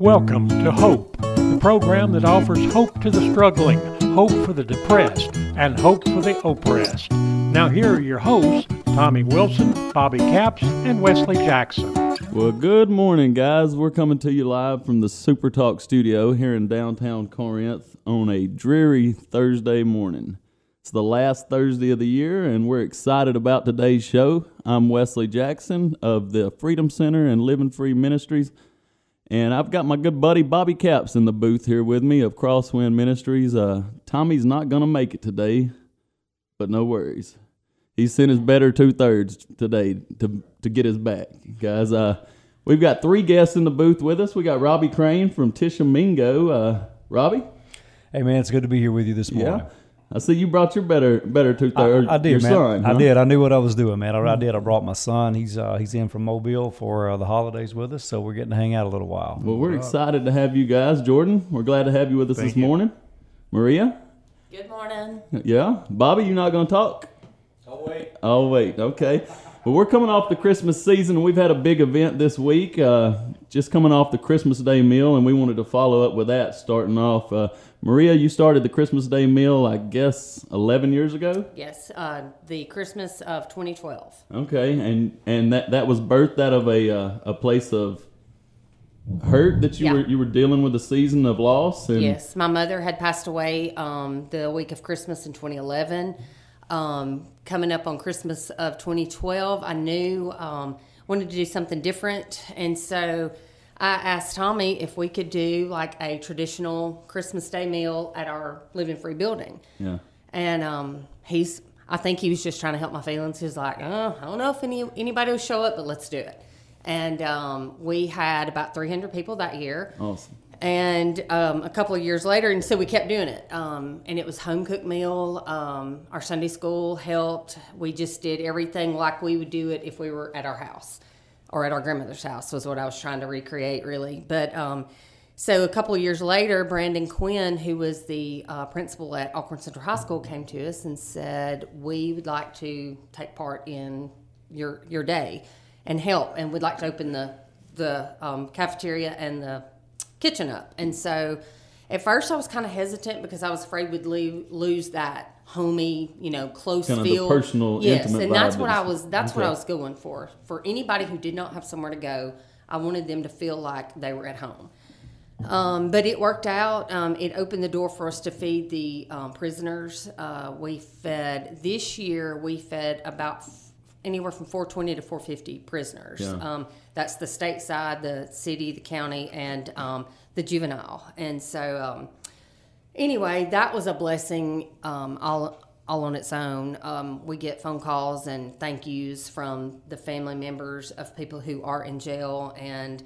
Welcome to Hope, the program that offers hope to the struggling, hope for the depressed, and hope for the oppressed. Now, here are your hosts, Tommy Wilson, Bobby Capps, and Wesley Jackson. Well, good morning, guys. We're coming to you live from the Super Talk studio here in downtown Corinth on a dreary Thursday morning. It's the last Thursday of the year, and we're excited about today's show. I'm Wesley Jackson of the Freedom Center and Living Free Ministries. And I've got my good buddy Bobby Capps in the booth here with me of Crosswind Ministries. Uh, Tommy's not going to make it today, but no worries. He sent his better two thirds today to, to get his back. Guys, uh, we've got three guests in the booth with us. We got Robbie Crane from Tishomingo. Uh, Robbie? Hey man, it's good to be here with you this morning. Yeah. I see you brought your better better two thirds. I, I did, your man. Son, I did. I knew what I was doing, man. I, I did. I brought my son. He's uh, he's in from Mobile for uh, the holidays with us, so we're getting to hang out a little while. Well, we're excited to have you guys. Jordan, we're glad to have you with us this morning. Marea? Good morning. Yeah. Bobby, you're not going to talk? Oh wait. Oh, wait. Okay. Well, we're coming off the Christmas season, we've had a big event this week. Uh, just coming off the Christmas Day meal, and we wanted to follow up with that. Starting off, uh, Marea, you started the Christmas Day meal, I guess, eleven years ago. Yes, uh, the Christmas of 2012. Okay, and and that that was birthed out of a uh, a place of hurt that you Yeah. were you were dealing with a season of loss. And, Yes, my mother had passed away um, the week of Christmas in 2011. Um, coming up on Christmas of 2012, I knew um, wanted to do something different, and so I asked Tommy if we could do like a traditional Christmas Day meal at our Living Free building. Yeah. And um, he's, I think he was just trying to help my feelings. He's like, oh, I don't know if any anybody will show up, but let's do it. And um, we had about 300 people that year. Awesome. And um, a couple of years later, and so we kept doing it. Um, and it was home cooked meal. Um, our Sunday school helped. We just did everything like we would do it if we were at our house or at our grandmother's house was what I was trying to recreate, really. But um, so a couple of years later, Brandon Quinn, who was the uh, principal at Alcorn Central High School, came to us and said, "We would like to take part in your your day and help, and we'd like to open the the um, cafeteria and the kitchen up." And so, at first, I was kind of hesitant because I was afraid we'd leave, lose that homey, you know, close Kind feel. personal, yes, intimate and that's what I was. That's what I was going for. For anybody who did not have somewhere to go, I wanted them to feel like they were at home. Um, but it worked out. Um, it opened the door for us to feed the um, prisoners. Uh, we fed this year. We fed about f- anywhere from 420 to 450 prisoners. Yeah. Um, that's the state side, the city, the county, and um, the juvenile. And so, um, anyway, that was a blessing um, all all on its own. Um, we get phone calls and thank yous from the family members of people who are in jail, and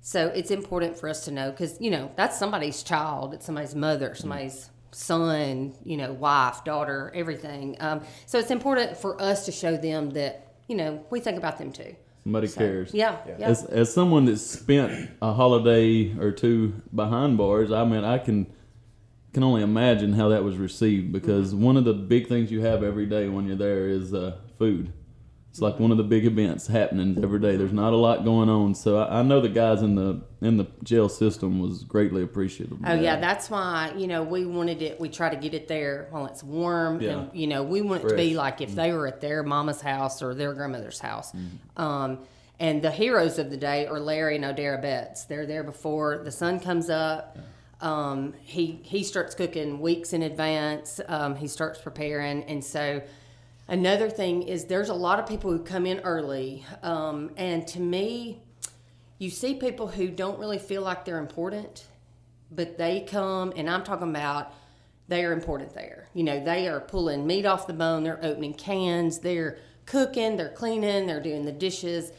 so it's important for us to know because you know that's somebody's child, it's somebody's mother, somebody's son, you know, wife, daughter, everything. Um, so it's important for us to show them that you know we think about them too. Somebody So, cares. Yeah, yeah. As, as someone that's spent a holiday or two behind bars, I mean, I can can only imagine how that was received because Mm-hmm. one of the big things you have every day when you're there is uh, food. It's like one of the big events happening every day. There's not a lot going on, so I, I know the guys in the in the jail system was greatly appreciative. Oh yeah, that's why you know we wanted it. We try to get it there while it's warm, Yeah. and you know we want it to be like if they were at their mama's house or their grandmother's house. Mm-hmm. Um, and the heroes of the day are Larry and Odara Betts. They're there before the sun comes up. Um, he he starts cooking weeks in advance. Um, he starts preparing, and so another thing is there's a lot of people who come in early, um, and to me, you see people who don't really feel like they're important, but they come, and I'm talking about they are important there. You know, they are pulling meat off the bone, they're opening cans, they're cooking, they're cleaning, they're doing the dishes.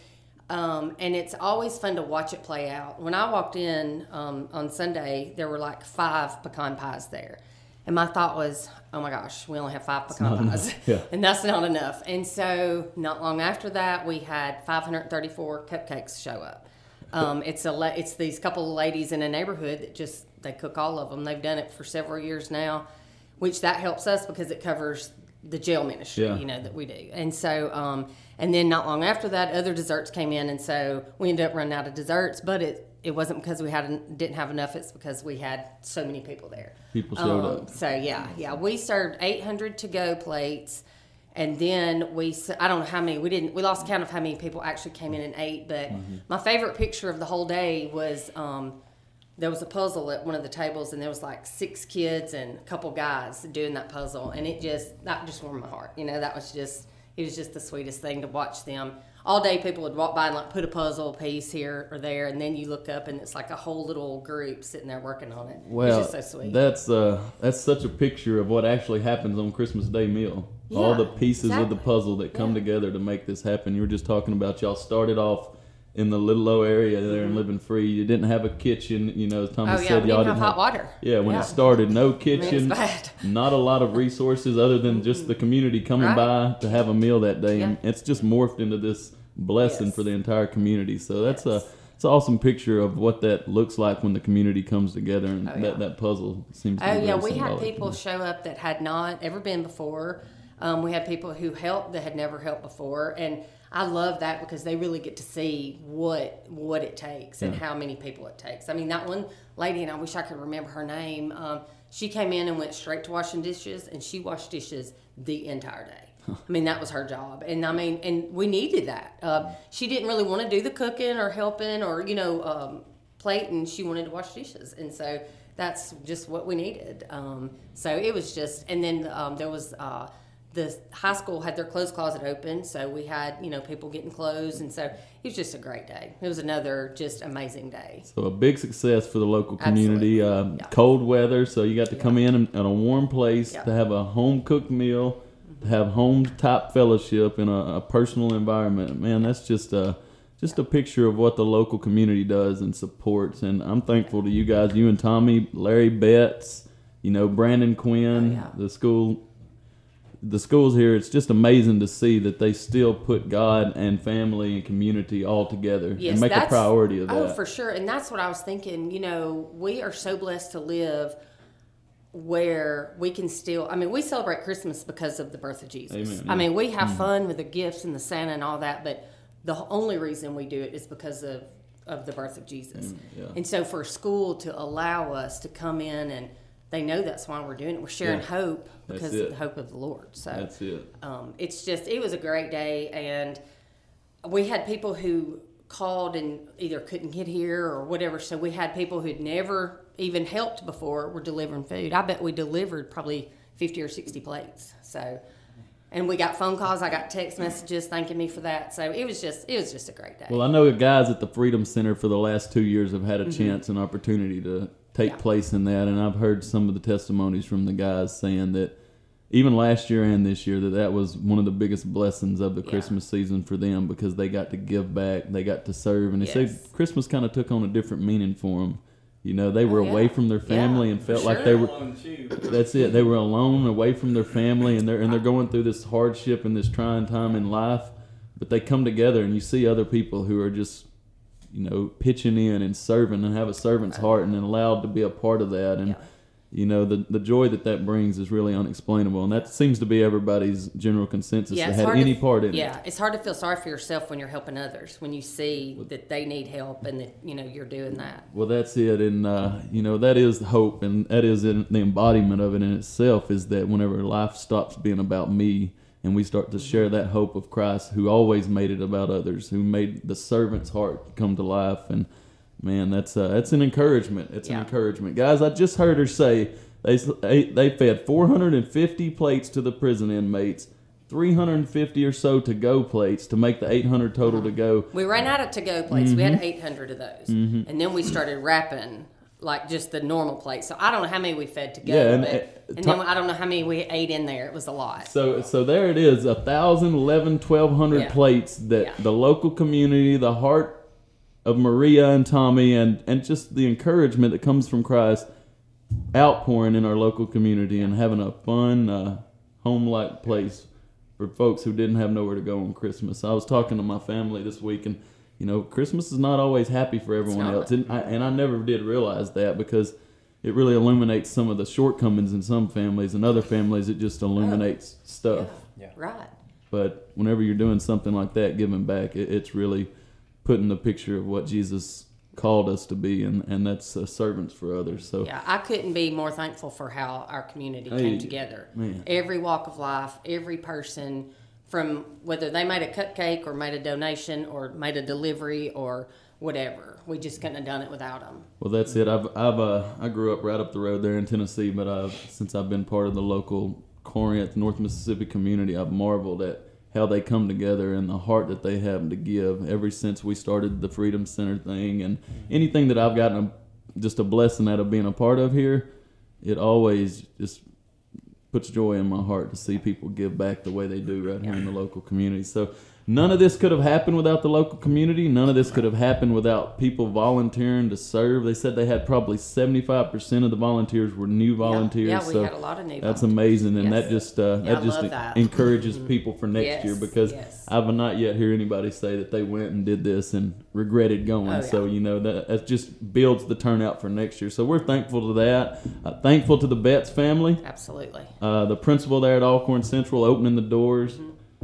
Um, and it's always fun to watch it play out. When I walked in um, on Sunday, there were like five pecan pies there. And my thought was, oh my gosh, we only have five pecan pies. Yeah. And that's not enough. And so, not long after that, we had 534 cupcakes show up. Um, it's a la- it's these couple of ladies in a neighborhood that just they cook all of them. They've done it for several years now, which that helps us because it covers the jail ministry, Yeah. you know, that we do. And so, um, and then not long after that, other desserts came in, and so we ended up running out of desserts. But it it wasn't because we had didn't have enough. It's because we had so many people there. People showed Um, up. So yeah, yeah, we served 800 to go plates, and then we I don't know how many we didn't we lost count of how many people actually came in and ate. But Mm-hmm. my favorite picture of the whole day was um, there was a puzzle at one of the tables, and there was like six kids and a couple guys doing that puzzle, and it just that just warmed my heart. You know, that was just it was just the sweetest thing to watch them. All day, people would walk by and like put a puzzle piece here or there, and then you look up and it's like a whole little group sitting there working on it. Well, it's just so sweet. that's uh, that's such a picture of what actually happens on Christmas Day meal. All the pieces of the puzzle that come Yeah. together to make this happen. You were just talking about y'all started off in the little low area there and living free. You didn't have a kitchen, you know. as Tommy Mm-hmm. Oh yeah, said y'all didn't have hot water. Yeah, when Yeah. it started, no kitchen, not a lot of resources other than just the community coming Right. by to have a meal that day, and it's just morphed into this blessing Yes. for the entire community. So that's Yes. a it's an awesome picture of what that looks like when the community comes together, and Oh, yeah. that that puzzle seems. to Oh yeah, we had people show up that had not ever been before. Um, we had people who helped that had never helped before, and I love that because they really get to see what what it takes and Yeah. how many people it takes. I mean, that one lady, and I wish I could remember her name. Um, she came in and went straight to washing dishes, and she washed dishes the entire day. I mean, that was her job, and I mean, and we needed that. Uh, she didn't really want to do the cooking or helping or you know um, plate, and she wanted to wash dishes, and so that's just what we needed. Um, so it was just, and then um, there was uh, the high school had their clothes closet open, so we had you know people getting clothes, and so it was just a great day. It was another just amazing day. So a big success for the local community. Uh, Yeah. Cold weather, so you got to come in in a warm place Yeah. to have a home cooked meal, to have home type fellowship in a, a personal environment. Man, that's just a just a picture of what the local community does and supports. And I'm thankful to you guys, you and Tommy, Larry Betts, you know Brandon Quinn, Oh, yeah. the school. The schools here, it's just amazing to see that they still put God and family and community all together Yes, and make a priority of that. Oh, for sure. And that's what I was thinking. You know, we are so blessed to live where we can still, I mean, we celebrate Christmas because of the birth of Jesus. Amen, I yeah. Mm-hmm. mean, we have fun with the gifts and the Santa and all that, but the only reason we do it is because of, of the birth of Jesus. Mm, yeah. And so for school to allow us to come in and they know that's why we're doing it. We're sharing Yeah. hope because of the hope of the Lord. So That's it. um, it's just it was a great day and we had people who called and either couldn't get here or whatever so we had people who'd never even helped before were delivering food i bet we delivered probably 50 or 60 plates so and we got phone calls i got text messages thanking me for that so it was just it was just a great day Well, I know the guys at the Freedom Center for the last two years have had a chance and opportunity to take. Yeah. place in that, and I've heard some of the testimonies from the guys saying that even last year and this year that that was one of the biggest blessings of the Yeah. Christmas season for them because they got to give back, they got to serve, and they Yes. said Christmas kind of took on a different meaning for them. You know, they oh, were Oh, yeah. away from their family Yeah, and felt like they were. That's it. They were alone, away from their family, and they're and they're going through this hardship and this trying time in life. But they come together, and you see other people who are just, you know, pitching in and serving and have a servant's heart and then allowed to be a part of that. And Yeah. you know, the the joy that that brings is really unexplainable, and that seems to be everybody's general consensus yeah, that had any to, part in it. yeah, it's hard to feel sorry for yourself when you're helping others when you see that they need help and that you know you're doing that. Well, that's it, and uh, you know that is hope, and that is in, the embodiment of it in itself. Is that whenever life stops being about me, and we start to share that hope of Christ, who always made it about others, who made the servant's heart come to life, and man, that's uh, that's an encouragement. It's an encouragement, guys. I just heard her say they they, fed 450 plates to the prison inmates. 350 or so to go plates to make the 800 total to go. We ran out of to-go plates. We Mm-hmm. had 800 of those, and then we started wrapping like just the normal plates. So I don't know how many we fed to go, Yeah, and, but, and then I don't know how many we ate in there. It was a lot. So so there it is, a thousand, eleven, twelve hundred Yeah. plates that Yeah. the local community, the heart of Marea and Tommy, and and just the encouragement that comes from Christ outpouring in our local community and having a fun uh, home like place for folks who didn't have nowhere to go on Christmas. I was talking to my family this week and. You know, Christmas is not always happy for everyone else, and I, and I never did realize that because it really illuminates some of the shortcomings in some families, and other families it just illuminates stuff. Yeah, Right. But whenever you're doing something like that, giving back, it, it's really putting the picture of what Jesus called us to be, and, and that's uh, servants for others. So Yeah, I couldn't be more thankful for how our community Hey, came together. man. Every walk of life, every person, from whether they made a cupcake or made a donation or made a delivery or whatever, we just couldn't have done it without them. Well, that's it. I've I've uh, I grew up right up the road there in Tennessee, but I've, since I've been part of the local Corinth, North Mississippi community, I've marveled at how they come together and the heart that they have to give. Ever since we started the Freedom Center thing, and anything that I've gotten a, just a blessing out of being a part of here, it always just puts joy in my heart to see people give back the way they do right here in the local community. So none of this could have happened without the local community. None of this could have happened without people volunteering to serve. They said they had probably 75% of the volunteers were new volunteers. yeah, we so had a lot of new That's volunteers. amazing and that just uh, Yeah, that just that. encourages people for next Yes, year because yes. I've not yet heard anybody say that they went and did this and regretted going. Oh, yeah. So you know that that just builds the turnout for next year. So we're thankful to that. Uh, thankful to the Betts family. Absolutely. Uh, the principal there at Alcorn Central opening the doors.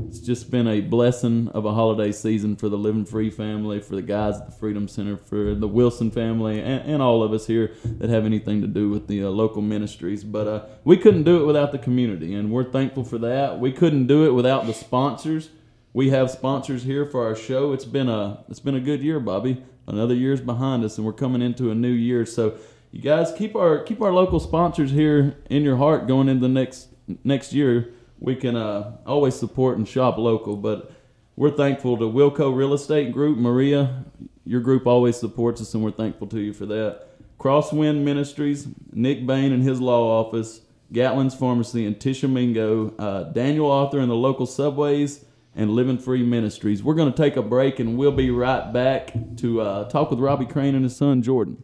It's just been a blessing of a holiday season for the Living Free family, for the guys at the Freedom Center, for the Wilson family, and, and all of us here that have anything to do with the uh, local ministries. But uh, we couldn't do it without the community, and we're thankful for that. We couldn't do it without the sponsors. We have sponsors here for our show. It's been a it's been a good year, Bobby. Another year's behind us, and we're coming into a new year. So, you guys keep our keep our local sponsors here in your heart going into the next next year. We can uh, always support and shop local, but we're thankful to Wilco Real Estate Group, Marea. Your group always supports us, and we're thankful to you for that. Crosswind Ministries, Nick Bain and his law office, Gatlin's Pharmacy, and Tishomingo, uh, Daniel Arthur and the local subways, and Living Free Ministries. We're going to take a break, and we'll be right back to uh, talk with Robbie Crane and his son Jordan.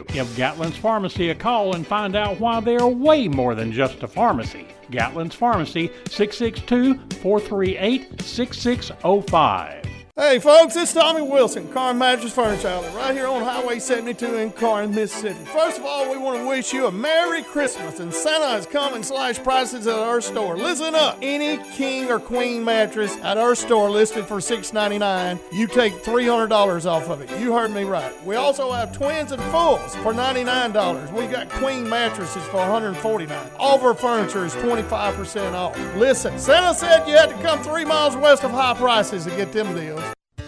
Give Gatlin's Pharmacy a call and find out why they are way more than just a pharmacy. Gatlin's Pharmacy, 662 438 6605. Hey folks, it's Tommy Wilson, Car and Mattress Furniture Outlet, right here on Highway 72 in Corinth, Mississippi. First of all, we want to wish you a Merry Christmas, and Santa has come and slashed prices at our store. Listen up, any king or queen mattress at our store listed for $6.99, you take $300 off of it. You heard me right. We also have twins and fulls for $99. We got queen mattresses for $149. All of our furniture is 25% off. Listen, Santa said you had to come three miles west of high prices to get them deals.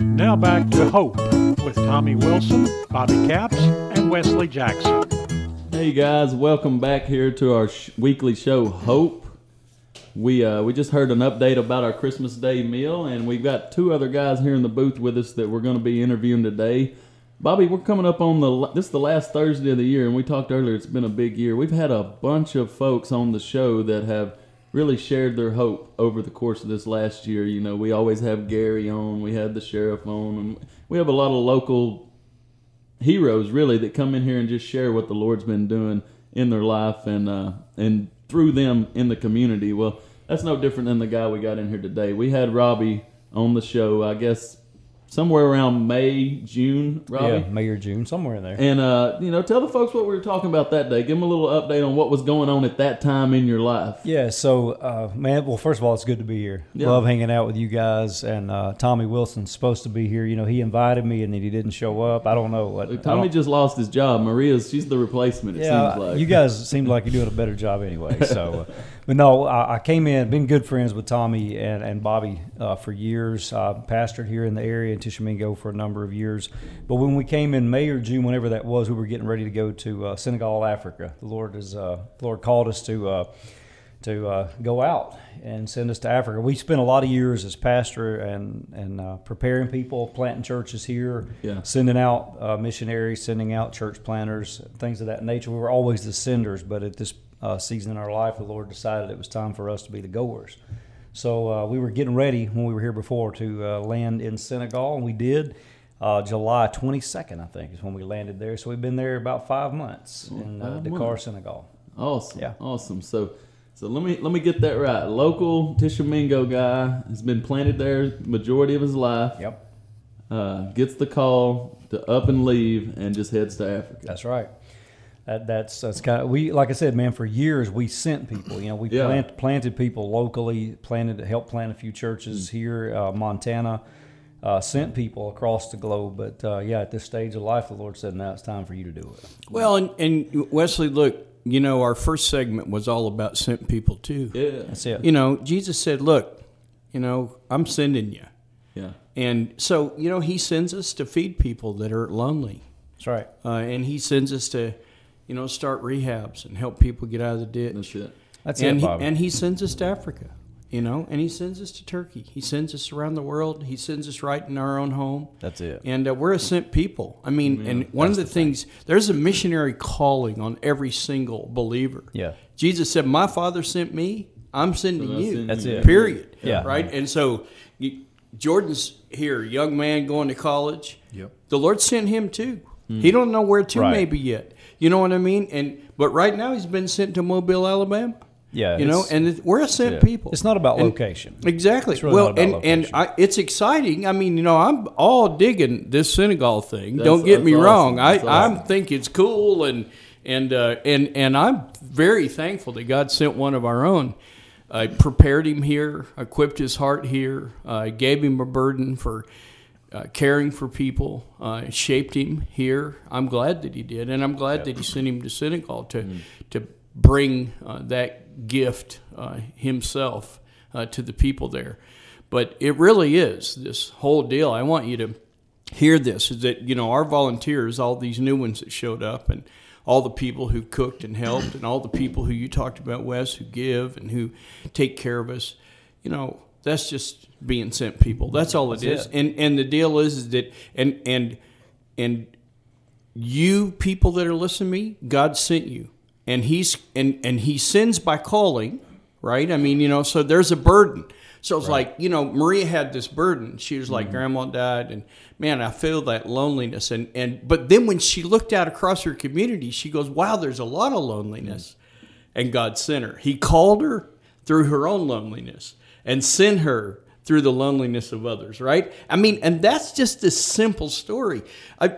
Now back to Hope with Tommy Wilson, Bobby Capps, and Wesley Jackson. Hey guys, welcome back here to our sh- weekly show, Hope. We uh, we just heard an update about our Christmas Day meal, and we've got two other guys here in the booth with us that we're going to be interviewing today. Bobby, we're coming up on the this is the last Thursday of the year, and we talked earlier. It's been a big year. We've had a bunch of folks on the show that have really shared their hope over the course of this last year. You know, we always have Gary on, we had the sheriff on, and we have a lot of local heroes really that come in here and just share what the Lord's been doing in their life and uh, and through them in the community. Well, that's no different than the guy we got in here today. We had Robbie on the show, I guess somewhere around May, June, Robbie. Yeah, May or June, somewhere in there. And uh, you know, tell the folks what we were talking about that day. Give them a little update on what was going on at that time in your life. Yeah, so uh, man, well, first of all, it's good to be here. Yeah. Love hanging out with you guys. And uh, Tommy Wilson's supposed to be here. You know, he invited me and then he didn't show up. I don't know what. I Tommy just lost his job. Marea's she's the replacement. It yeah, seems like you guys seem like you're doing a better job anyway. So, uh, but no, I, I came in, been good friends with Tommy and, and Bobby uh, for years. Uh, pastored here in the area in Tishomingo for a number of years. But when we came in May or June, whenever that was, we were getting ready to go to uh, Senegal, Africa. The Lord is, uh, the Lord called us to. Uh, to uh, go out and send us to Africa. We spent a lot of years as pastor and and uh, preparing people, planting churches here, Yeah. sending out uh, missionaries, sending out church planters, things of that nature. We were always the senders, but at this uh, season in our life, the Lord decided it was time for us to be the goers. So uh, we were getting ready when we were here before to uh, land in Senegal, and we did. Uh, July 22nd, I think, is when we landed there. So we've been there about five months in uh, five Dakar, months. Senegal. Awesome. Yeah. Awesome. So so let me let me get that right. Local Tishomingo guy has been planted there majority of his life. Yep. Uh, gets the call to up and leave and just heads to Africa. That's right. That, that's that's kind of we like I said, man. For years we sent people. You know, we Yeah. plant, planted people locally, planted helped plant a few churches here, uh, Montana. Uh, sent people across the globe, but uh, yeah, at this stage of life, the Lord said, "Now it's time for you to do it." Well, and, and Wesley, look, you know, our first segment was all about sent people too. Yeah. That's it. You know, Jesus said, "Look, you know, I'm sending you," Yeah. and so you know, He sends us to feed people that are lonely, That's right. uh, and He sends us to, you know, start rehabs and help people get out of the ditch. That's it. That's and it, he, and He sends us to Africa, you know, and He sends us to Turkey. He sends us around the world. He sends us right in our own home. That's it. And uh, we're a sent people. I mean, and one of the, things, there's a missionary calling on every single believer. Yeah. Jesus said, My Father sent me, I'm sending I'm you. sending That's you. it. Period. Yeah. Right? And so you, Jordan's here, young man going to college. Yep. The Lord sent him too. He don't know where to Right. maybe yet. You know what I mean? And but right now he's been sent to Mobile, Alabama. Yeah, You know, and it, we're a sent Yeah. people. It's not about And- location. Exactly. It's really well, not about and and. I, it's exciting. I mean, you know, I'm all digging this Senegal thing. That's- Don't get me that's wrong. That's I awesome. I think it's cool, and and uh, and and I'm very thankful that God sent one of our own. I prepared him here, equipped his heart here, uh, gave him a burden for uh, caring for people, uh, shaped him here. I'm glad that he did, and I'm glad that he sent him to Senegal to to bring uh, that gift uh, himself uh, to the people there. But it really is this whole deal. I want you to hear this: is that you know our volunteers, all these new ones that showed up, and all the people who cooked and helped, and all the people who you talked about, Wes, who give and who take care of us. You know, that's just being sent people. That's all it is. it. And and the deal is, is that and and and you people that are listening to me, God sent you, and He's and and He sends by calling, right? I mean, you know, so there's a burden. So it's like you know, Marea had this burden. She was like, mm-hmm. Grandma died, and man, I feel that loneliness. And and but then when she looked out across her community, she goes, Wow, there's a lot of loneliness, mm-hmm. and God sent her. He called her through her own loneliness and sent her through the loneliness of others, right? I mean, and that's just a simple story. I,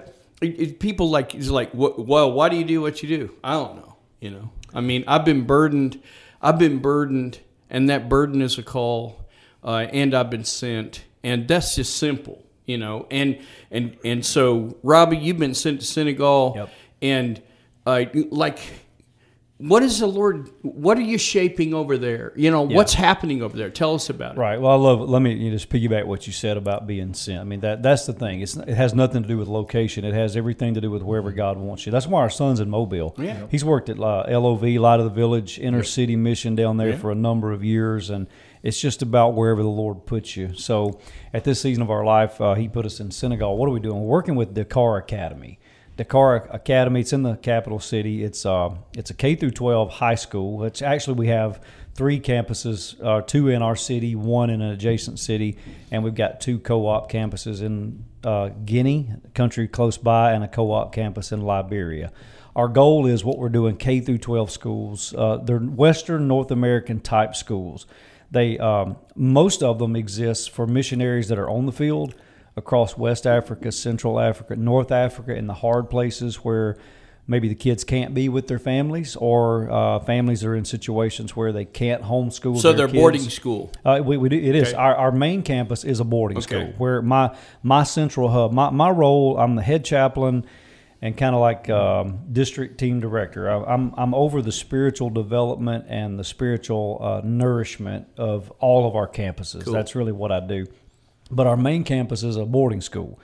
people like is like, "Wh- well, why do you do what you do? I don't know. You know, I mean, I've been burdened. I've been burdened, and that burden is a call, uh, and I've been sent, and that's just simple. You know, and and and so, Robbie, you've been sent to Senegal, Yep. and uh, like what is the Lord? What are you shaping over there? You know, what's happening over there? Tell us about it. Right. Well, I love. Let me you just piggyback what you said about being sent. I mean that that's the thing. It's, it has nothing to do with location. It has everything to do with wherever God wants you. That's why our son's in Mobile. Yeah. He's worked at uh, LOV, Light of the Village, inner city mission down there Yeah. for a number of years, and it's just about wherever the Lord puts you. So at this season of our life, uh, He put us in Senegal. What are we doing? We're working with Dakar Academy. Dakar Academy. It's in the capital city. It's uh, it's a K through 12 high school. It's actually we have three campuses, uh, two in our city, one in an adjacent city, and we've got two co-op campuses in uh, Guinea, country close by, and a co-op campus in Liberia. Our goal is what we're doing K through 12 schools. Uh, they're Western North American type schools. They um, most of them exist for missionaries that are on the field across West Africa, Central Africa, North Africa, in the hard places where maybe the kids can't be with their families, or uh, families are in situations where they can't homeschool. So they're boarding school. Uh, we, we do, it is Okay. our, our main campus is a boarding Okay. school where my my central hub my, my role I'm the head chaplain and kind of like um, district team director I, I'm I'm over the spiritual development and the spiritual uh, nourishment of all of our campuses that's really what I do but our main campus is a boarding school.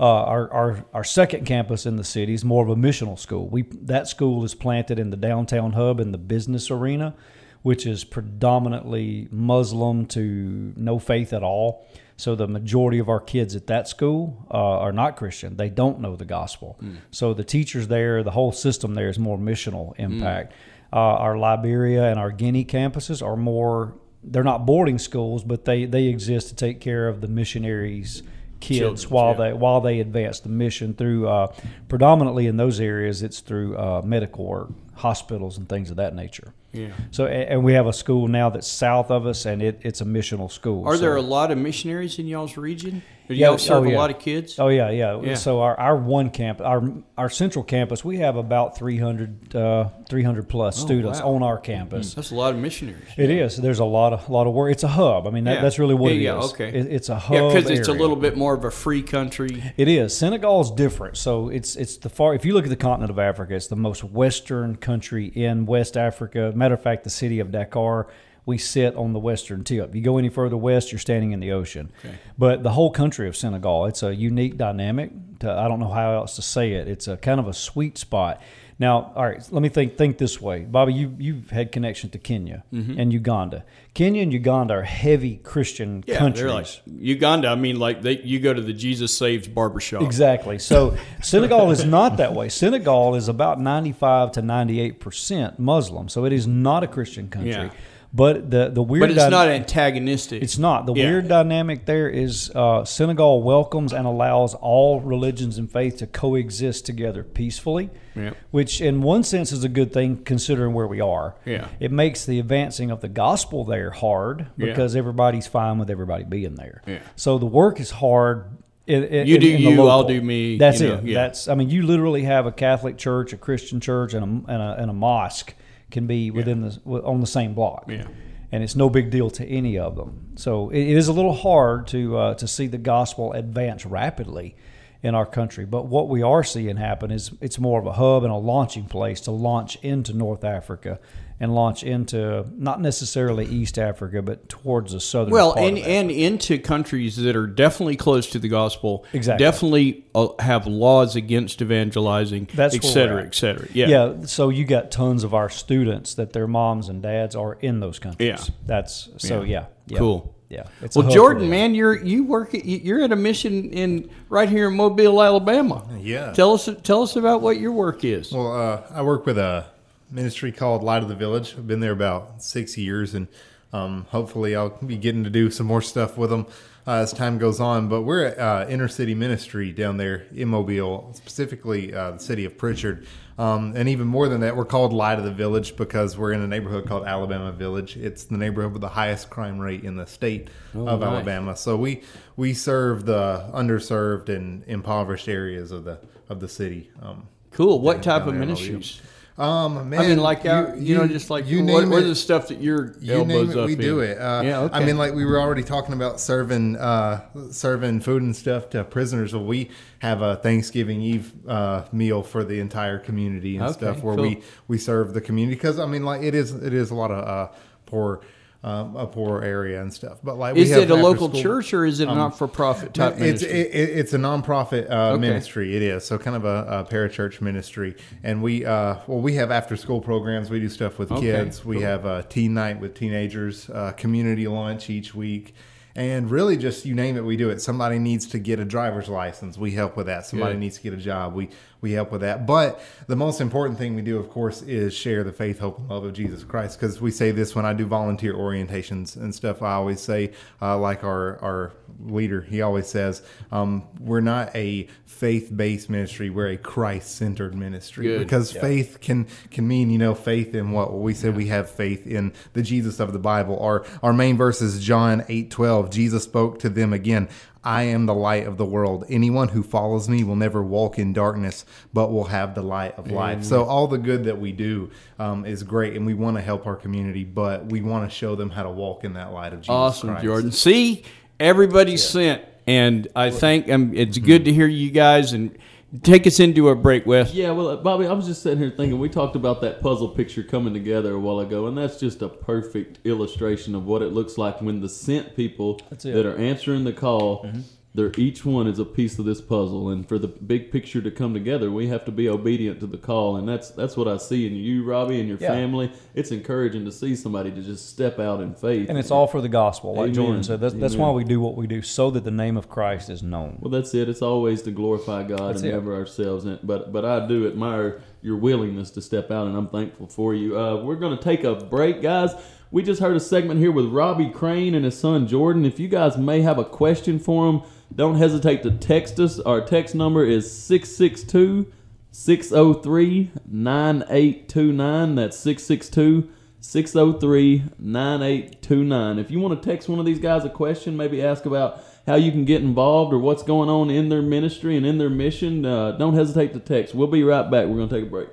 Uh, our, our our second campus in the city is more of a missional school. We that school is planted in the downtown hub in the business arena, which is predominantly Muslim to no faith at all. So the majority of our kids at that school uh, are not Christian. They don't know the gospel. So the teachers there, the whole system there is more missional impact. Uh, our Liberia and our Guinea campuses are more. They're not boarding schools, but they, they exist to take care of the missionaries' kids Children, while yeah. they while they advance the mission through. Uh, predominantly in those areas, it's through uh, medical work, hospitals, and things of that nature. Yeah. So, and we have a school now that's south of us, and it, it's a missional school. Are So- there a lot of missionaries in y'all's region? Do Yeah, y'all serve oh, yeah. a lot of kids? Oh yeah, yeah. Yeah. So our, our one camp, our our central campus, we have about 300, uh, 300 plus students Oh, wow. on our campus. That's a lot of missionaries. It is. There's a lot of lot of work. It's a hub. I mean, that, Yeah. that's really what Yeah, it yeah, is. okay. It- it's a hub. Yeah, because it's a little bit more of a free country. It is. Senegal is different. So it's it's the far. If you look at the continent of Africa, it's the most western country in West Africa. Matter of fact, the city of Dakar, we sit on the western tip. If You go any further west, you're standing in the ocean. But the whole country of Senegal, it's a unique dynamic. To, I don't know how else to say it. It's a kind of a sweet spot. Now, all right, let me think think this way, Bobby. You you've had connection to Kenya Mm-hmm. and Uganda. Kenya and Uganda are heavy Christian Yeah, countries. they're like Uganda. I mean, like they, you go to the Jesus Saves barbershop. Exactly. So Senegal is not that way. Senegal is about 95 to 98 percent Muslim, so it is not a Christian country. Yeah. But the the weird But it's dyna- not antagonistic. it's not the Yeah. weird dynamic. There is uh, Senegal welcomes and allows all religions and faith to coexist together peacefully, Yeah. which in one sense is a good thing considering where we are. Yeah. It makes the advancing of the gospel there hard Yeah. because everybody's fine with everybody being there. Yeah. So the work is hard. in- in- You do you, I'll do me, That's you know, it. yeah. That's I mean, you literally have a Catholic church, a Christian church, and a and a, and a mosque can be within the on the same block Yeah. and it's no big deal to any of them. So it, it is a little hard to uh, to see the gospel advance rapidly in our country. But what we are seeing happen is it's more of a hub and a launching place to launch into North Africa and launch into not necessarily East Africa, but towards the southern. Well, part and of and into countries that are definitely close to the gospel, Exactly. definitely uh, have laws against evangelizing, That's et where cetera, et cetera. Yeah. yeah. So you got tons of our students that their moms and dads are in those countries. Yeah. That's so yeah. yeah. Cool. Yeah. It's Well, Jordan, man, you're you work at, you're at a mission in right here in Mobile, Alabama. Yeah. Tell us tell us about what your work is. Well, uh, I work with a ministry called Light of the Village. I've been there about six years, and um, hopefully, I'll be getting to do some more stuff with them uh, as time goes on. But we're at uh, inner city ministry down there in Mobile, specifically uh, the city of Prichard. Um, and even more than that, we're called Light of the Village because we're in a neighborhood called Alabama Village. It's the neighborhood with the highest crime rate in the state of nice. Alabama. So we we serve the underserved and impoverished areas of the of the city. Um, Cool. What down- type down of there in Mobile. ministries? Um, man, I mean, like our, you, know, just like you what, name what it, are the stuff that your you elbows name it, up we in? do it. Uh, yeah, okay. I mean, like we were already talking about serving uh, serving food and stuff to prisoners. Well, we have a Thanksgiving Eve uh, meal for the entire community and Okay, stuff where cool. we we serve the community because I mean, like it is it is a lot of uh, poor. Um, a poor area and stuff, but like we is it a local school- church or is it a um, not for profit no, type it's it- it's a nonprofit uh, Okay. ministry. It is so kind of a, a parachurch ministry, and we uh, well we have after school programs. We do stuff with Okay, kids. We cool. have a teen night with teenagers, uh, community lunch each week, and really just you name it, we do it. Somebody needs to get a driver's license, we help with that. Somebody Good. needs to get a job, we we help with that. But the most important thing we do, of course, is share the faith, hope, and love of Jesus Christ. Because we say this when I do volunteer orientations and stuff. I always say, uh, like our our leader, he always says, um, we're not a faith-based ministry. We're a Christ-centered ministry Good. because faith can can mean you know faith in what? Well, we said we have faith in the Jesus of the Bible. Our our main verse is John eight twelve. Jesus spoke to them again. I am the light of the world. Anyone who follows me will never walk in darkness, but will have the light of life. So all the good that we do um, is great, and we want to help our community, but we want to show them how to walk in that light of Jesus Awesome, Christ. Jordan. See, everybody's sent, and I think um, it's good to hear you guys and take us into a break, Wes. Yeah, well, uh, Bobby, I was just sitting here thinking. We talked about that puzzle picture coming together a while ago, and that's just a perfect illustration of what it looks like when the sent people that are answering the call, they're each one is a piece of this puzzle. And for the big picture to come together, we have to be obedient to the call, and that's that's what I see in you, Robbie, and your Yeah. family. It's encouraging to see somebody to just step out in faith. And it's all for the gospel, like Amen. Jordan said. That's, that's why we do what we do, so that the name of Christ is known. Well, that's it. It's always to glorify God That's and it. never ourselves. And- But but I do admire your willingness to step out, and I'm thankful for you. Uh, we're going to take a break, guys. We just heard a segment here with Robbie Crane and his son Jordan. If you guys may have a question for him, don't hesitate to text us. Our text number is 662 603 9829. That's 662 603 9829. If you want to text one of these guys a question, maybe ask about how you can get involved or what's going on in their ministry and in their mission, uh, don't hesitate to text. We'll be right back. We're going to take a break.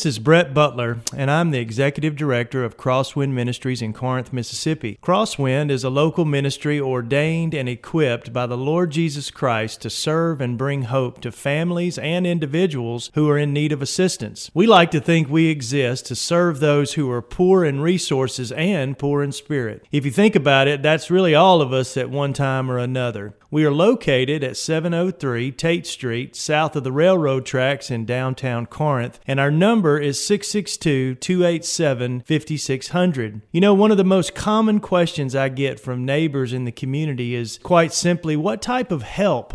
This is Brett Butler, and I'm the Executive Director of Crosswind Ministries in Corinth, Mississippi. Crosswind is a local ministry ordained and equipped by the Lord Jesus Christ to serve and bring hope to families and individuals who are in need of assistance. We like to think we exist to serve those who are poor in resources and poor in spirit. If you think about it, that's really all of us at one time or another. We are located at 703 Tate Street, south of the railroad tracks in downtown Corinth, and our number is 662 287 5600. You know, one of the most common questions I get from neighbors in the community is quite simply what type of help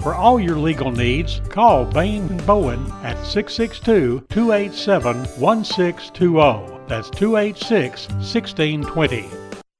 For all your legal needs, call Bain and Bowen at 662 287 1620. That's 286 1620.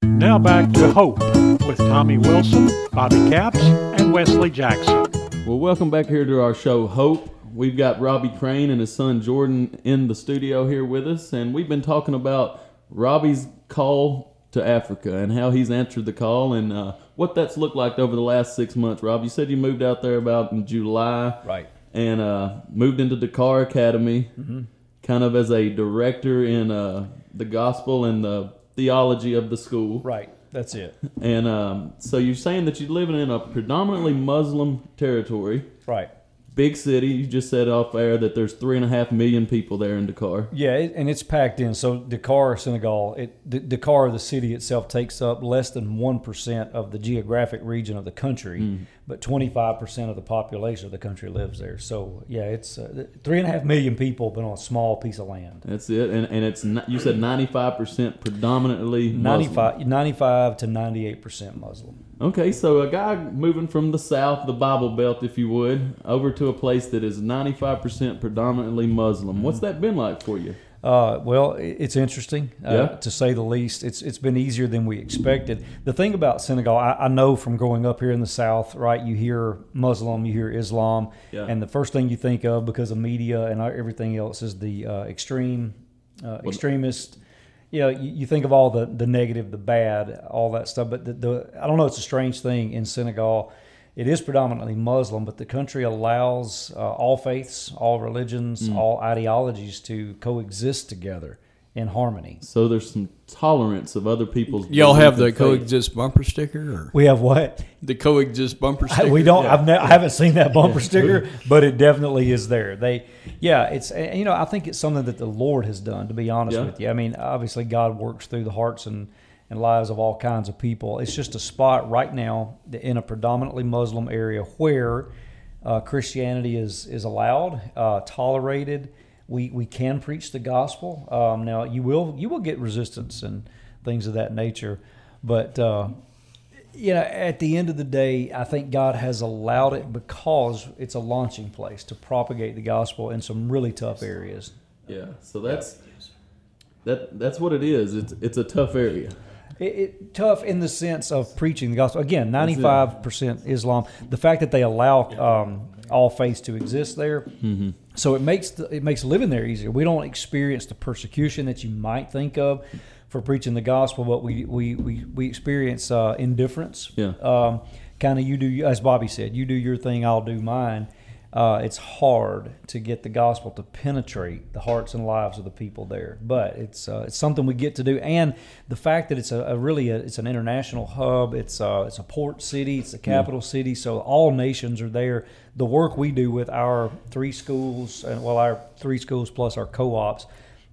Now back to Hope with Tommy Wilson, Bobby Capps, and Wesley Jackson. Well, welcome back here to our show, Hope. We've got Robbie Crane and his son Jordan in the studio here with us, and we've been talking about Robbie's call to Africa and how he's answered the call and uh, what that's looked like over the last six months. Rob, you said you moved out there about in July, Right. And uh, moved into Dakar Academy, Mm-hmm. kind of as a director in uh, the gospel and the theology of the school. Right. That's it. And um, so you're saying that you're living in a predominantly Muslim territory, Right. Big city. You just said off air that there's three and a half million people there in Dakar. Yeah, it, and it's packed in. So Dakar, Senegal, it D- Dakar, the city itself, takes up less than one percent of the geographic region of the country, but twenty five percent of the population of the country lives there. So yeah, it's uh, three and a half million people, but on a small piece of land. That's it. And and it's you said 95 percent predominantly Muslim. 95, 95 to ninety eight percent Muslim. Okay, so a guy moving from the south, the Bible Belt, if you would, over to a place that is 95 percent predominantly Muslim. What's that been like for you? Uh, well, it's interesting uh, Yeah. to say the least. It's it's been easier than we expected. The thing about Senegal, I, I know from growing up here in the South, right? You hear Muslim, you hear Islam, Yeah. and the first thing you think of because of media and everything else is the uh, extreme, uh, extremist. You know, you, you think of all the the negative, the bad, all that stuff. But the, the I don't know. It's a strange thing in Senegal. It is predominantly Muslim, but the country allows uh, all faiths, all religions, Mm. all ideologies to coexist together in harmony. So there's some tolerance of other people's. Y'all have the faith. coexist bumper sticker, or We have what? the coexist bumper sticker? we don't. I've ne- I haven't seen that bumper sticker, but it definitely is there. They, yeah, it's you know I think it's something that the Lord has done. To be honest Yeah. with you, I mean obviously God works through the hearts and and lives of all kinds of people. It's just a spot right now in a predominantly Muslim area where uh, Christianity is is allowed, uh, tolerated. We we can preach the gospel. Um, now you will you will get resistance and things of that nature, but. Uh, you know, at the end of the day, I think God has allowed it because it's a launching place to propagate the gospel in some really tough areas. Yeah. So that's that. That's what it is. It's it's a tough area. It, it, tough in the sense of preaching the gospel. Again, ninety-five percent Islam. The fact that they allow um, all faiths to exist there, so it makes the, it makes living there easier. We don't experience the persecution that you might think of for preaching the gospel, but we we we, we experience uh, indifference. Yeah. Um, kind of you do as Bobby said, you do your thing, I'll do mine. Uh, it's hard to get the gospel to penetrate the hearts and lives of the people there, but it's uh, it's something we get to do, and the fact that it's a, a really a, it's an international hub, it's uh, it's a port city, it's a capital city, so all nations are there. The work we do with our three schools, and well, our three schools plus our co-ops,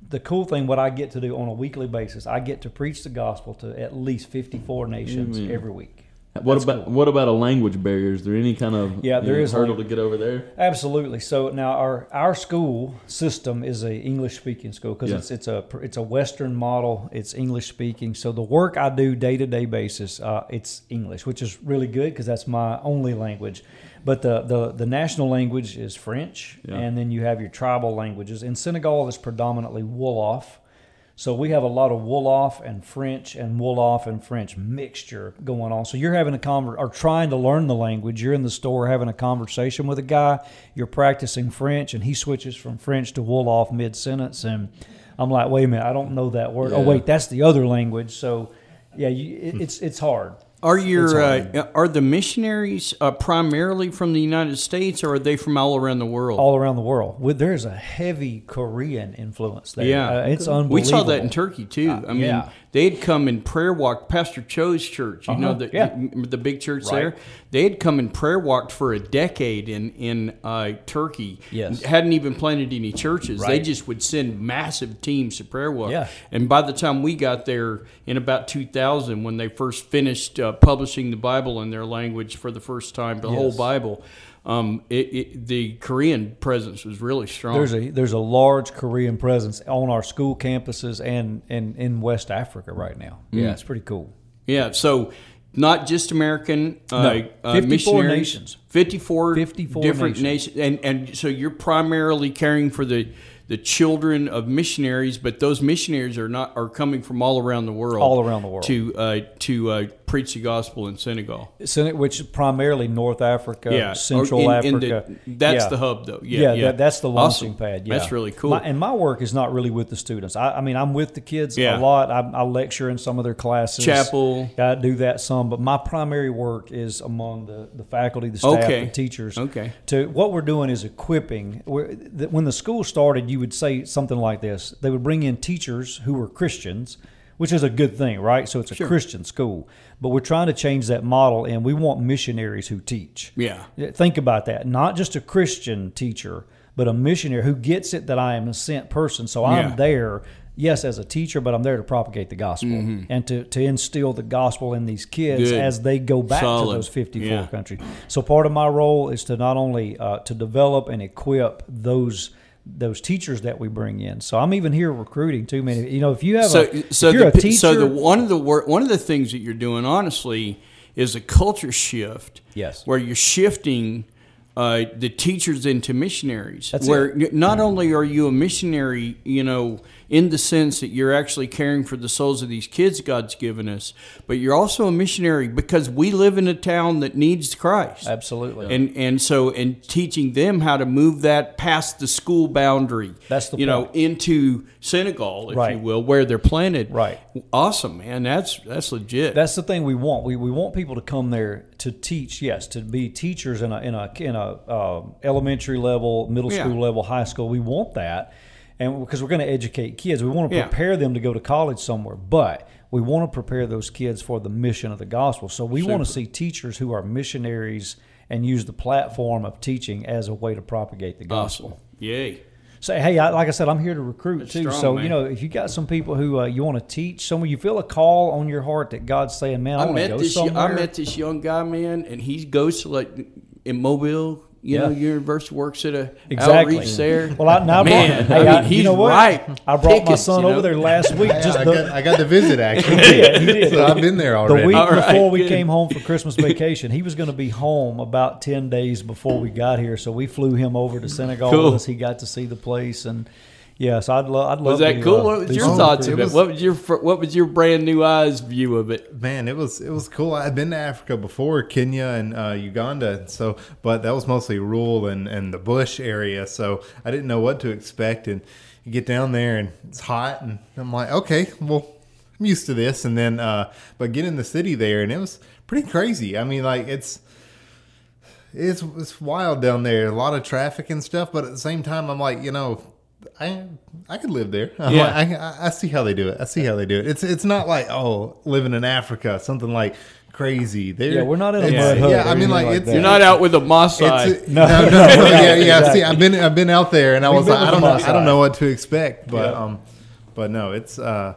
the cool thing, what I get to do on a weekly basis, I get to preach the gospel to at least 54 nations every week. What That's about cool. what about a language barrier? Is there any kind of Yeah, there know, is hurdle to get over there? Absolutely. So now our our school system is a English speaking school because Yeah. it's it's a it's a Western model. It's English speaking. So the work I do day to day basis, uh, it's English, which is really good because that's my only language. But the, the the national language is French, Yeah. and then you have your tribal languages. In Senegal, it's predominantly Wolof. So we have a lot of Wolof and French and Wolof and French mixture going on. So you're having a conver- or trying to learn the language. You're in the store having a conversation with a guy. You're practicing French, and he switches from French to Wolof mid sentence, and I'm like, wait a minute, I don't know that word. Oh wait, that's the other language. So yeah, you, it, it's it's hard. Are your uh, are the missionaries uh, primarily from the United States, or are they from all around the world? all around the world. There's a heavy Korean influence there. Yeah, Uh, it's unbelievable. We saw that in Turkey too. Uh, I mean, yeah. They'd come in prayer walk. Pastor Cho's church, you know, Uh-huh, the, yeah. the the big church Right. there. They'd come and prayer walked for a decade in in uh, Turkey. Yes. hadn't even planted any churches. They just would send massive teams to prayer walk. Yeah. and by the time we got there in about 2000, when they first finished uh, publishing the Bible in their language for the first time, the whole Bible. Um, it, it, the Korean presence was really strong. There's a there's a large Korean presence on our school campuses and and in West Africa right now. Mm. Yeah, it's pretty cool. Yeah, so not just American uh, No, uh, 54 missionaries, nations. 54, 54 different nations. nations. And, and so you're primarily caring for the, the children of missionaries, but those missionaries are not are coming from all around the world. All around the world. To, uh, to uh, preach the gospel in Senegal. Which is primarily North Africa, Yeah, Central in- in the- Africa. that's Yeah. the hub, though. Yeah, yeah. that- that's the launching Awesome. pad. Yeah, That's really cool. My- and my work is not really with the students. I, I mean, I'm with the kids Yeah. a lot. I, I lecture in some of their classes. Chapel. I do that some, but my primary work is among the, the faculty, the staff, Okay. the teachers. Okay. To what we're doing is equipping. When the school started, you would say something like this: They would bring in teachers who were Christians, which is a good thing, right? So it's a Sure. Christian school. But we're trying to change that model, and we want missionaries who teach. Yeah. Think about that. Not just a Christian teacher, but a missionary who gets it that I am a sent person. So I'm Yeah. there, yes, as a teacher, but I'm there to propagate the gospel and to, to instill the gospel in these kids Mm-hmm. Good. as they go back Solid. to those 54 Yeah. countries. So part of my role is to not only uh, to develop and equip those those teachers that we bring in. So I'm even here recruiting too many. You know, if you have so, a, so the, a teacher, so the one of the wor- one of the things that you're doing, honestly, is a culture shift. Yes. where you're shifting uh, the teachers into missionaries. That's where n- not only are you a missionary, you know, in the sense that you're actually caring for the souls of these kids God's given us, but you're also a missionary because we live in a town that needs Christ. absolutely. And and so and teaching them how to move that past the school boundary. That's the you know into Senegal, if Right. you will, where they're planted. Right. Awesome, man. That's that's legit. That's the thing we want. We, we want people to come there to teach. Yes, to be teachers in a in a in a uh, elementary level, middle Yeah. school level, high school. We want that, and because we're going to educate kids, we want to Yeah. prepare them to go to college somewhere. But we want to prepare those kids for the mission of the gospel. So we want to see teachers who are missionaries and use the platform of teaching as a way to propagate the gospel. awesome. Yay. So hey, I, like I said, I'm here to recruit That's too. strong, so man. you know, if you got some people who uh, you want to teach, some of you feel a call on your heart that God's saying, "Man, I, I want to go this. somewhere." I met this young guy, man, and he goes to like in Mobile. You know, Yeah. university works at a Exactly. outreach there. Well, I, now I man, brought, hey, I I- he's you know what? right. I brought my son you know? over there last week. Yeah, just I, the, got, I got to visit actually. did, he did. so I've been there already. the already. week All right, before we good. came home for Christmas vacation, he was going to be home about ten days before we got here. So we flew him over to Senegal Cool. with us. He got to see the place, and yeah, so I'd love. I'd love. Was that to, cool? uh, what was your some thoughts of it? was- What was your What was your brand new eyes view of it? Man, it was it was cool. I had been to Africa before, Kenya and uh, Uganda. So, but that was mostly rural and, and the bush area. So I didn't know what to expect. And you get down there and it's hot, and I'm like, okay, well, I'm used to this. And then, uh, but get in the city there, and it was pretty crazy. I mean, like it's it's it's wild down there. A lot of traffic and stuff. But at the same time, I'm like, you know. I I could live there. I'm Yeah. like, I, I I see how they do it. I see how they do it. It's it's not like oh living in Africa something like crazy. They're, Yeah, we're not in a mud hut Yeah, I mean like like it's. You're not out with a Maasai. It's, no, no, no, yeah, yeah. See, I've been I've been out there, and I We've was like, I don't know, I don't know what to expect, but Yeah. um, but no, it's uh,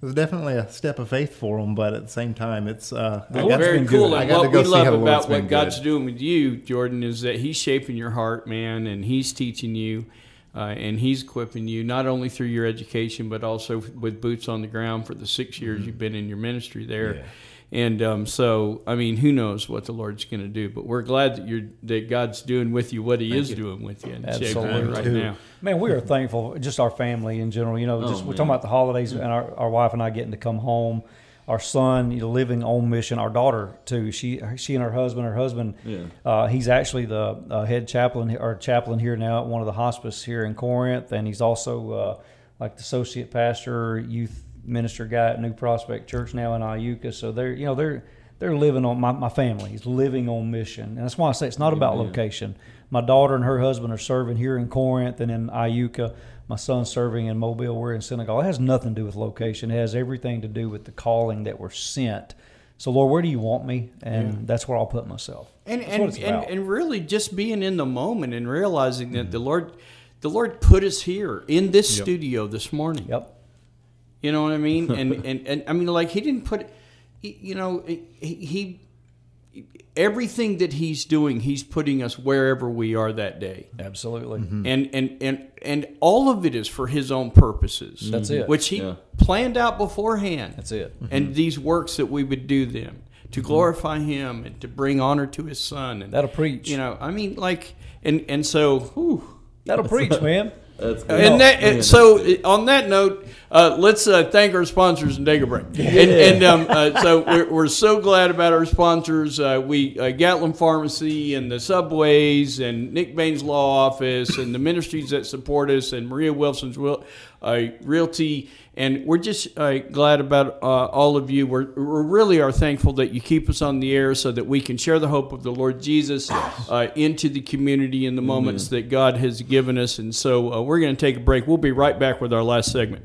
It was definitely a step of faith for them, but at the same time, it's uh, I Well, got to- very cool. I And got to what go we see love how about what God's good. doing with you, Jordan, is that He's shaping your heart, man, and He's teaching you, uh, and He's equipping you not only through your education, but also with boots on the ground for the six years you've been in your ministry there. Yeah. And um, so, I mean, who knows what the Lord's going to do? But we're glad that you're that God's doing with you what He is doing with you and shaping Absolutely. right Too. now. Man, we are thankful, just our family in general. You know, just Oh, we're talking about the holidays and our, our wife and I getting to come home. Our son, you know, living on mission. Our daughter too. She she and her husband. Her husband, Yeah. uh, he's actually the uh, head chaplain or chaplain here now at one of the hospice here in Corinth, and he's also uh, like the associate pastor, youth minister guy at New Prospect Church now in Iuka. So they're you know they're they're living on my, my family is living on mission, and that's why I say it's not about location. My daughter and her husband are serving here in Corinth and in Iuka. My son's serving in Mobile. We're in Senegal. It has nothing to do with location. It has everything to do with the calling that we're sent. So, Lord, where do you want me? And that's where I'll put myself. and and, and and really just being in the moment and realizing that mm-hmm. the Lord, the Lord put us here in this studio this morning. Yep. You know what I mean? And and, and I mean, like he didn't put, you know, he, he everything that he's doing, he's putting us wherever we are that day. Absolutely. Mm-hmm. And and and and all of it is for his own purposes. That's mm-hmm. it. Which he Yeah. planned out beforehand. That's it. Mm-hmm. And these works that we would do them to glorify him and to bring honor to his son and That'll preach. you know, I mean like and and so whew, That'll preach, man. That's good. and that, and so uh, on that note, uh, let's uh, thank our sponsors and take a break. And, and um, uh, so we're, we're so glad about our sponsors. Uh, we uh, Gatlin Pharmacy and the Subways and Nick Bain's Law Office and the ministries that support us and Marea Wilson's uh, Realty. And we're just uh, glad about uh, all of you. We're, we really are thankful that you keep us on the air so that we can share the hope of the Lord Jesus uh, into the community in the moments that God has given us. And so uh, we're going to take a break. We'll be right back with our last segment.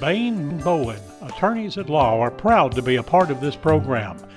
Bain Bowen, attorneys at law, are proud to be a part of this program.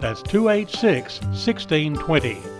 That's 286 1620.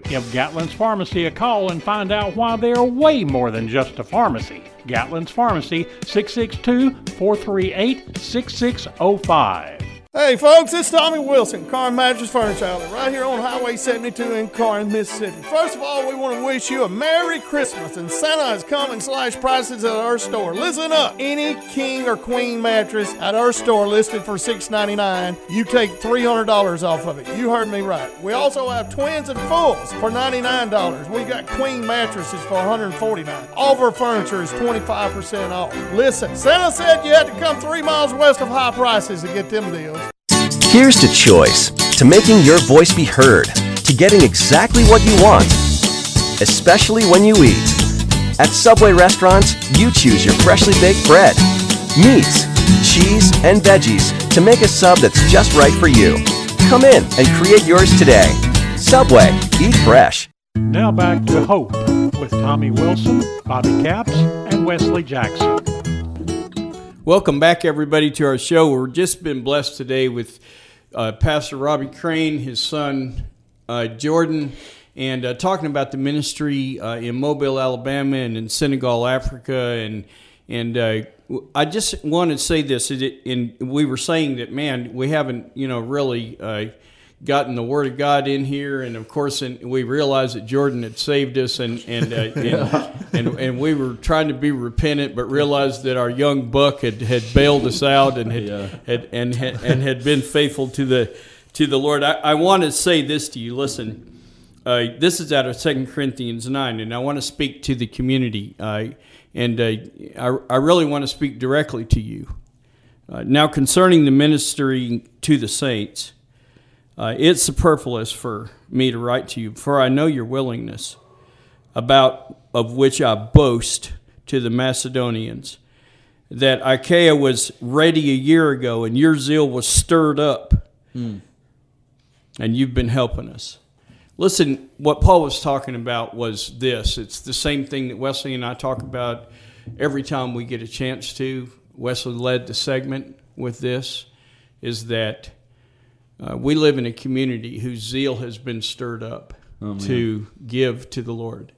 Give Gatlin's Pharmacy a call and find out why they are way more than just a pharmacy. Gatlin's Pharmacy, 662 438 6605. Hey folks, it's Tommy Wilson, Car and Mattress Furniture Outlet, right here on Highway 72 in Corinth, Mississippi. First of all, we want to wish you a Merry Christmas, and Santa has come and slashed prices at our store. Listen up, any king or queen mattress at our store listed for $6.99, you take $300 off of it. You heard me right. We also have twins and fulls for $99. We got queen mattresses for $149. All our furniture is 25% off. Listen, Santa said you had to come three miles west of high prices to get them deals. Here's to choice, to making your voice be heard, to getting exactly what you want, especially when you eat. At Subway restaurants, you choose your freshly baked bread, meats, cheese, and veggies, to make a sub that's just right for you. Come in and create yours today. Subway, eat fresh. Now back to Hope with Tommy Wilson, Bobby Capps, and Wesley Jackson. Welcome back, everybody, to our show. We're just been blessed today with uh, Pastor Robbie Crane, his son uh, Jordan, and uh, talking about the ministry uh, in Mobile, Alabama, and in Senegal, Africa, and and uh, I just want to say this. And we were saying that, man, we haven't, you know, really uh, gotten the Word of God in here, and of course, and we realized that Jordan had saved us, and and, uh, and, and and we were trying to be repentant, but realized that our young buck had, had bailed us out and had, Yeah. had and had, and had been faithful to the to the Lord. I, I want to say this to you. Listen, uh, this is out of Second Corinthians nine, and I want to speak to the community, uh, and uh, I I really want to speak directly to you. Uh, now, concerning the ministry to the saints, uh, it's superfluous for me to write to you, for I know your willingness, about of which I boast to the Macedonians, that Achaia was ready a year ago, and your zeal was stirred up, and you've been helping us. Listen, what Paul was talking about was this. It's the same thing that Wesley and I talk about every time we get a chance to. Wesley led the segment with this is that uh, we live in a community whose zeal has been stirred up to give to the Lord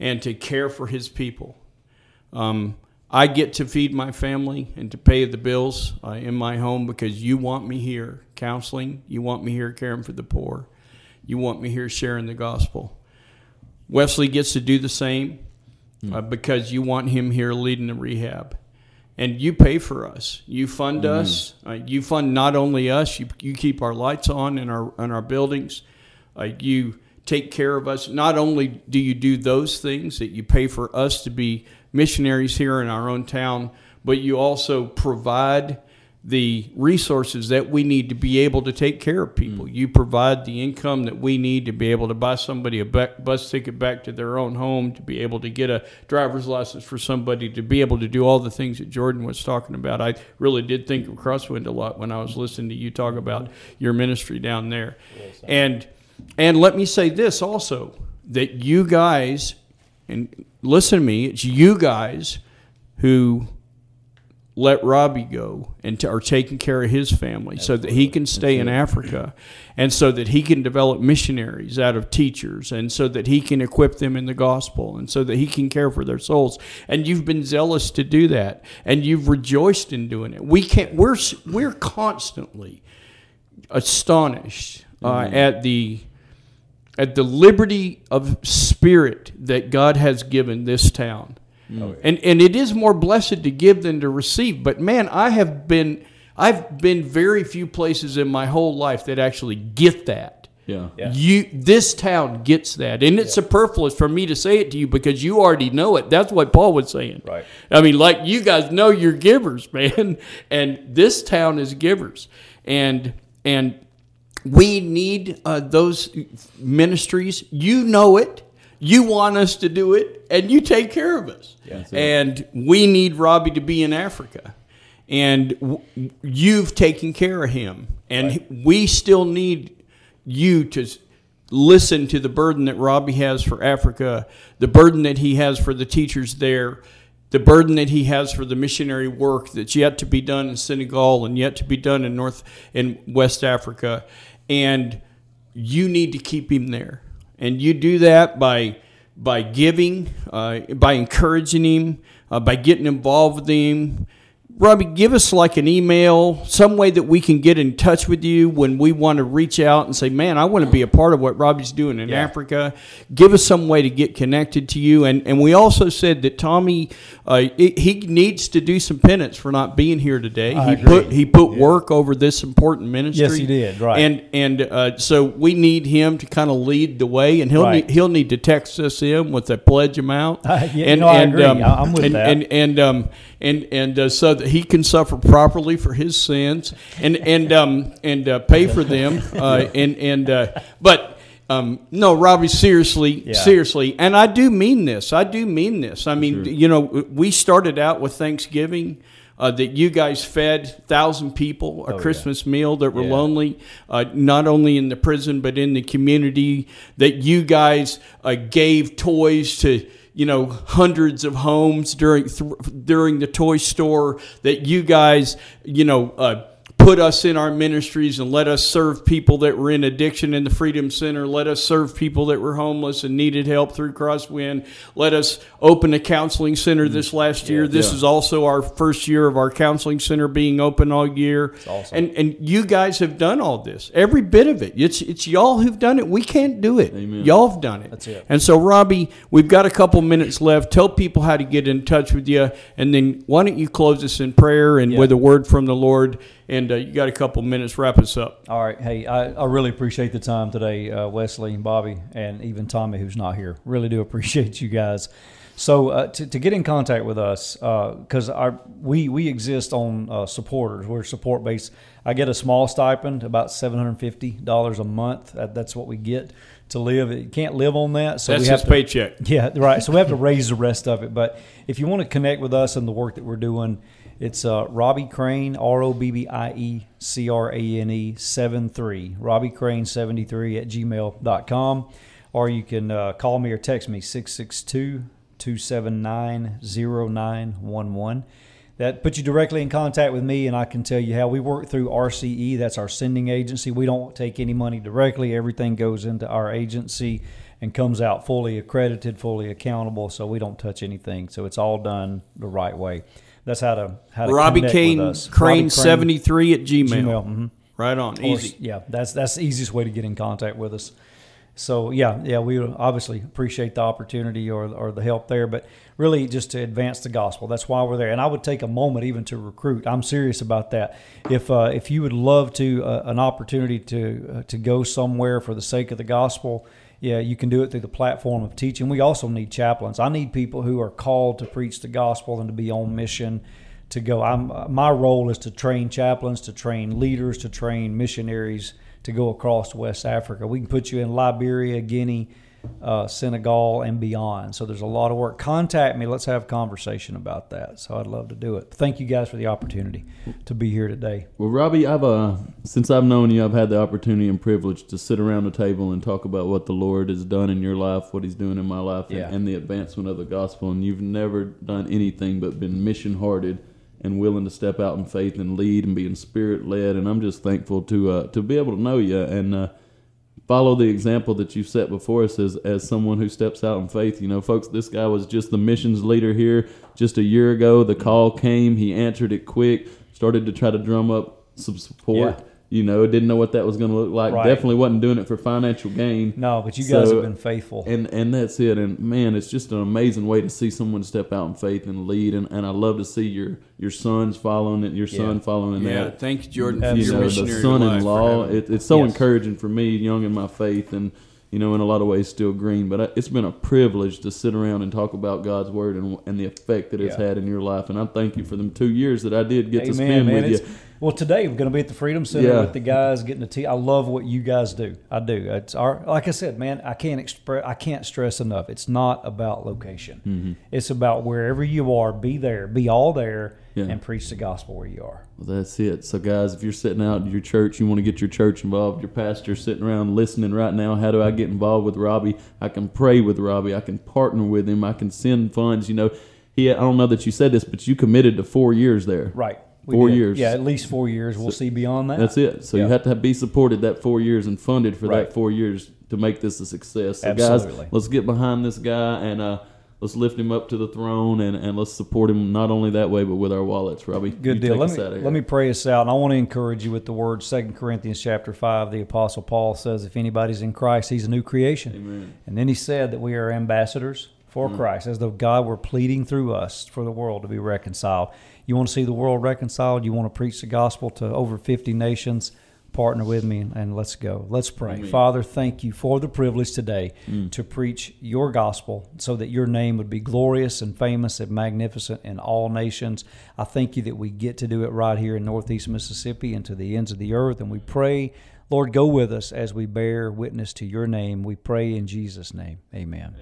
and to care for his people. Um, I get to feed my family and to pay the bills uh, in my home because you want me here counseling, you want me here caring for the poor, you want me here sharing the gospel. Wesley gets to do the same uh, because you want him here leading the rehab. And you pay for us. You fund us. Uh, you fund not only us. You, you keep our lights on in our in our buildings. Uh, you take care of us. Not only do you do those things that you pay for us to be missionaries here in our own town, but you also provide the resources that we need to be able to take care of people. Mm. You provide the income that we need to be able to buy somebody a bu- bus ticket back to their own home, to be able to get a driver's license for somebody, to be able to do all the things that Jordan was talking about. I really did think of Crosswind a lot when I was listening to you talk about your ministry down there. And and let me say this also that you guys and listen to me, it's you guys who let Robbie go and t- are taking care of his family so that he can stay in Africa and so that he can develop missionaries out of teachers and so that he can equip them in the gospel and so that he can care for their souls. And you've been zealous to do that and you've rejoiced in doing it. We can't we're we're constantly astonished uh, at the at the liberty of spirit that God has given this town. And and it is more blessed to give than to receive. But man, I have been I've been very few places in my whole life that actually get that. Yeah. You this town gets that. And it's superfluous for me to say it to you because you already know it. That's what Paul was saying. Right. I mean, like you guys know you're givers, man. And this town is givers. And and we need uh, those ministries. You know it. You want us to do it, and you take care of us. and we need Robbie to be in Africa, and w- you've taken care of him, and we still need you to listen to the burden that Robbie has for Africa, the burden that he has for the teachers there, the burden that he has for the missionary work that's yet to be done in Senegal and yet to be done in North in West Africa, and you need to keep him there, and you do that by by giving, uh, by encouraging him, uh, by getting involved with him. Robbie, give us like an email, some way that we can get in touch with you when we want to reach out and say, "Man, I want to be a part of what Robbie's doing in Africa." Give us some way to get connected to you. And and we also said that Tommy, uh, he he needs to do some penance for not being here today. I he agree. put he put work over this important ministry. Yes, he did, right. And and uh, so we need him to kind of lead the way, and he'll Right. need, he'll need to text us in with a pledge amount. Uh, yeah, and, no, I and, agree. Um, I'm with and, that. And and um and and uh, so that he can suffer properly for his sins, and and um and uh, pay for them, uh, and and uh, but. Um, no, Robbie, seriously, Yeah. seriously, and I do mean this. I do mean this. I mean, you know, we started out with Thanksgiving uh, that you guys fed thousand people a Oh, yeah. Christmas meal that were Yeah. lonely, uh, not only in the prison but in the community. That you guys uh, gave toys to you know hundreds of homes during th- during the toy store. That you guys you know. Uh, put us in our ministries and let us serve people that were in addiction in the Freedom Center. Let us serve people that were homeless and needed help through Crosswind. Let us open a counseling center mm. this last year. This Yeah. is also our first year of our counseling center being open all year. awesome. And and you guys have done all this. Every bit of it. It's it's y'all who've done it. We can't do it. Amen. Y'all have done it. That's it. And so Robbie, we've got a couple minutes left. Tell people how to get in touch with you and then why don't you close us in prayer and Yeah. with a word from the Lord and uh, you got a couple minutes wrap us up. All right. Hey, I, I really appreciate the time today, uh, Wesley and Bobby, and even Tommy, who's not here. Really do appreciate you guys. So uh, to, to get in contact with us, because our we we exist on uh, supporters. We're support based. I get a small stipend, about seven hundred fifty dollars a month. That, that's what we get to live. You can't live on that, so That's we have his to, paycheck. Yeah, right. So we have to raise the rest of it. But if you want to connect with us and the work that we're doing, it's uh, Robbie Crane, R O B B I E C R A N E 7 3, Robbie Crane 73 at gmail.com. Or you can uh, call me or text me 662 279 0911. That puts you directly in contact with me, and I can tell you how we work through RCE. That's our sending agency. We don't take any money directly, everything goes into our agency and comes out fully accredited, fully accountable, so we don't touch anything. So it's all done the right way. That's how to how to Robbie Kane with us. Crane seventy three at Gmail. Gmail, mhm. Right on. Or- Easy. yeah, that's that's the easiest way to get in contact with us. So yeah, yeah, we obviously appreciate the opportunity or or the help there, but really just to advance the gospel. That's why we're there. And I would take a moment even to recruit. I'm serious about that. If uh, if you would love to uh, an opportunity to uh, to go somewhere for the sake of the gospel, yeah, you can do it through the platform of teaching. We also need chaplains. I need people who are called to preach the gospel and to be on mission to go. I'm my role is to train chaplains, to train leaders, to train missionaries to go across West Africa. We can put you in Liberia, Guinea, uh, Senegal, and beyond. So there's a lot of work. Contact me. Let's have a conversation about that. So I'd love to do it. Thank you guys for the opportunity to be here today. Well, Robbie, I've uh, since I've known you, I've had the opportunity and privilege to sit around the table and talk about what the Lord has done in your life, what He's doing in my life, and- Yeah. and, the advancement of the gospel. And you've never done anything but been mission hearted and willing to step out in faith and lead and being spirit led. And I'm just thankful to uh, to be able to know you and. Uh, follow the example that you've set before us as, as someone who steps out in faith. You know, folks, this guy was just the missions leader here just a year ago. The call came, he answered it quick, started to try to drum up some support. Yeah. You know, didn't know what that was going to look like. Right. Definitely wasn't doing it for financial gain. No, but you guys So- have been faithful. And and that's it. And man, it's just an amazing way to see someone step out in faith and lead. And, and I love to see your your sons following it, your son following in Yeah, that thank you, Jordan, for you your know, the son-in-law. life. It, it's so Yes. encouraging for me, young in my faith, and you know, in a lot of ways, still green. But I- it's been a privilege to sit around and talk about God's word and, and the effect that it's Yeah. had in your life. And I thank you for them two years that I did get to spend man. with It's, you. Well, today we're going to be at the Freedom Center Yeah. with the guys getting the tea. I love what you guys do. I do. It's our like I said, man. I can't express. I can't stress enough. It's not about location. Mm-hmm. It's about wherever you are. Be there. Be all there, Yeah. and preach the gospel where you are. Well, that's it. So, guys, if you're sitting out in your church, you want to get your church involved, your pastor sitting around listening right now, how do I get involved with Robbie? I can pray with Robbie. I can partner with him. I can send funds. You know, he. I don't know that you said this, but you committed to four years there. Right. We Four did. years. Yeah, at least four years. We'll see beyond that. That's it. So you have to have, be supported that four years and funded for Right. that four years to make this a success. So Absolutely. guys, let's get behind this guy and uh, let's lift him up to the throne and, and let's support him not only that way but with our wallets. Robbie, Good deal. Let me, out of here. let me pray us out. And I want to encourage you with the word Second Corinthians chapter 5. The Apostle Paul says, if anybody's in Christ, he's a new creation. Amen. And then he said that we are ambassadors for Christ, as though God were pleading through us for the world to be reconciled. You want to see the world reconciled? You want to preach the gospel to over 50 nations? Partner with me and, and let's go. Let's pray. Father, thank you for the privilege today mm. to preach your gospel so that your name would be glorious and famous and magnificent in all nations. I thank you that we get to do it right here in Northeast Mississippi and to the ends of the earth. And we pray, Lord, go with us as we bear witness to your name. We pray in Jesus' name. Amen.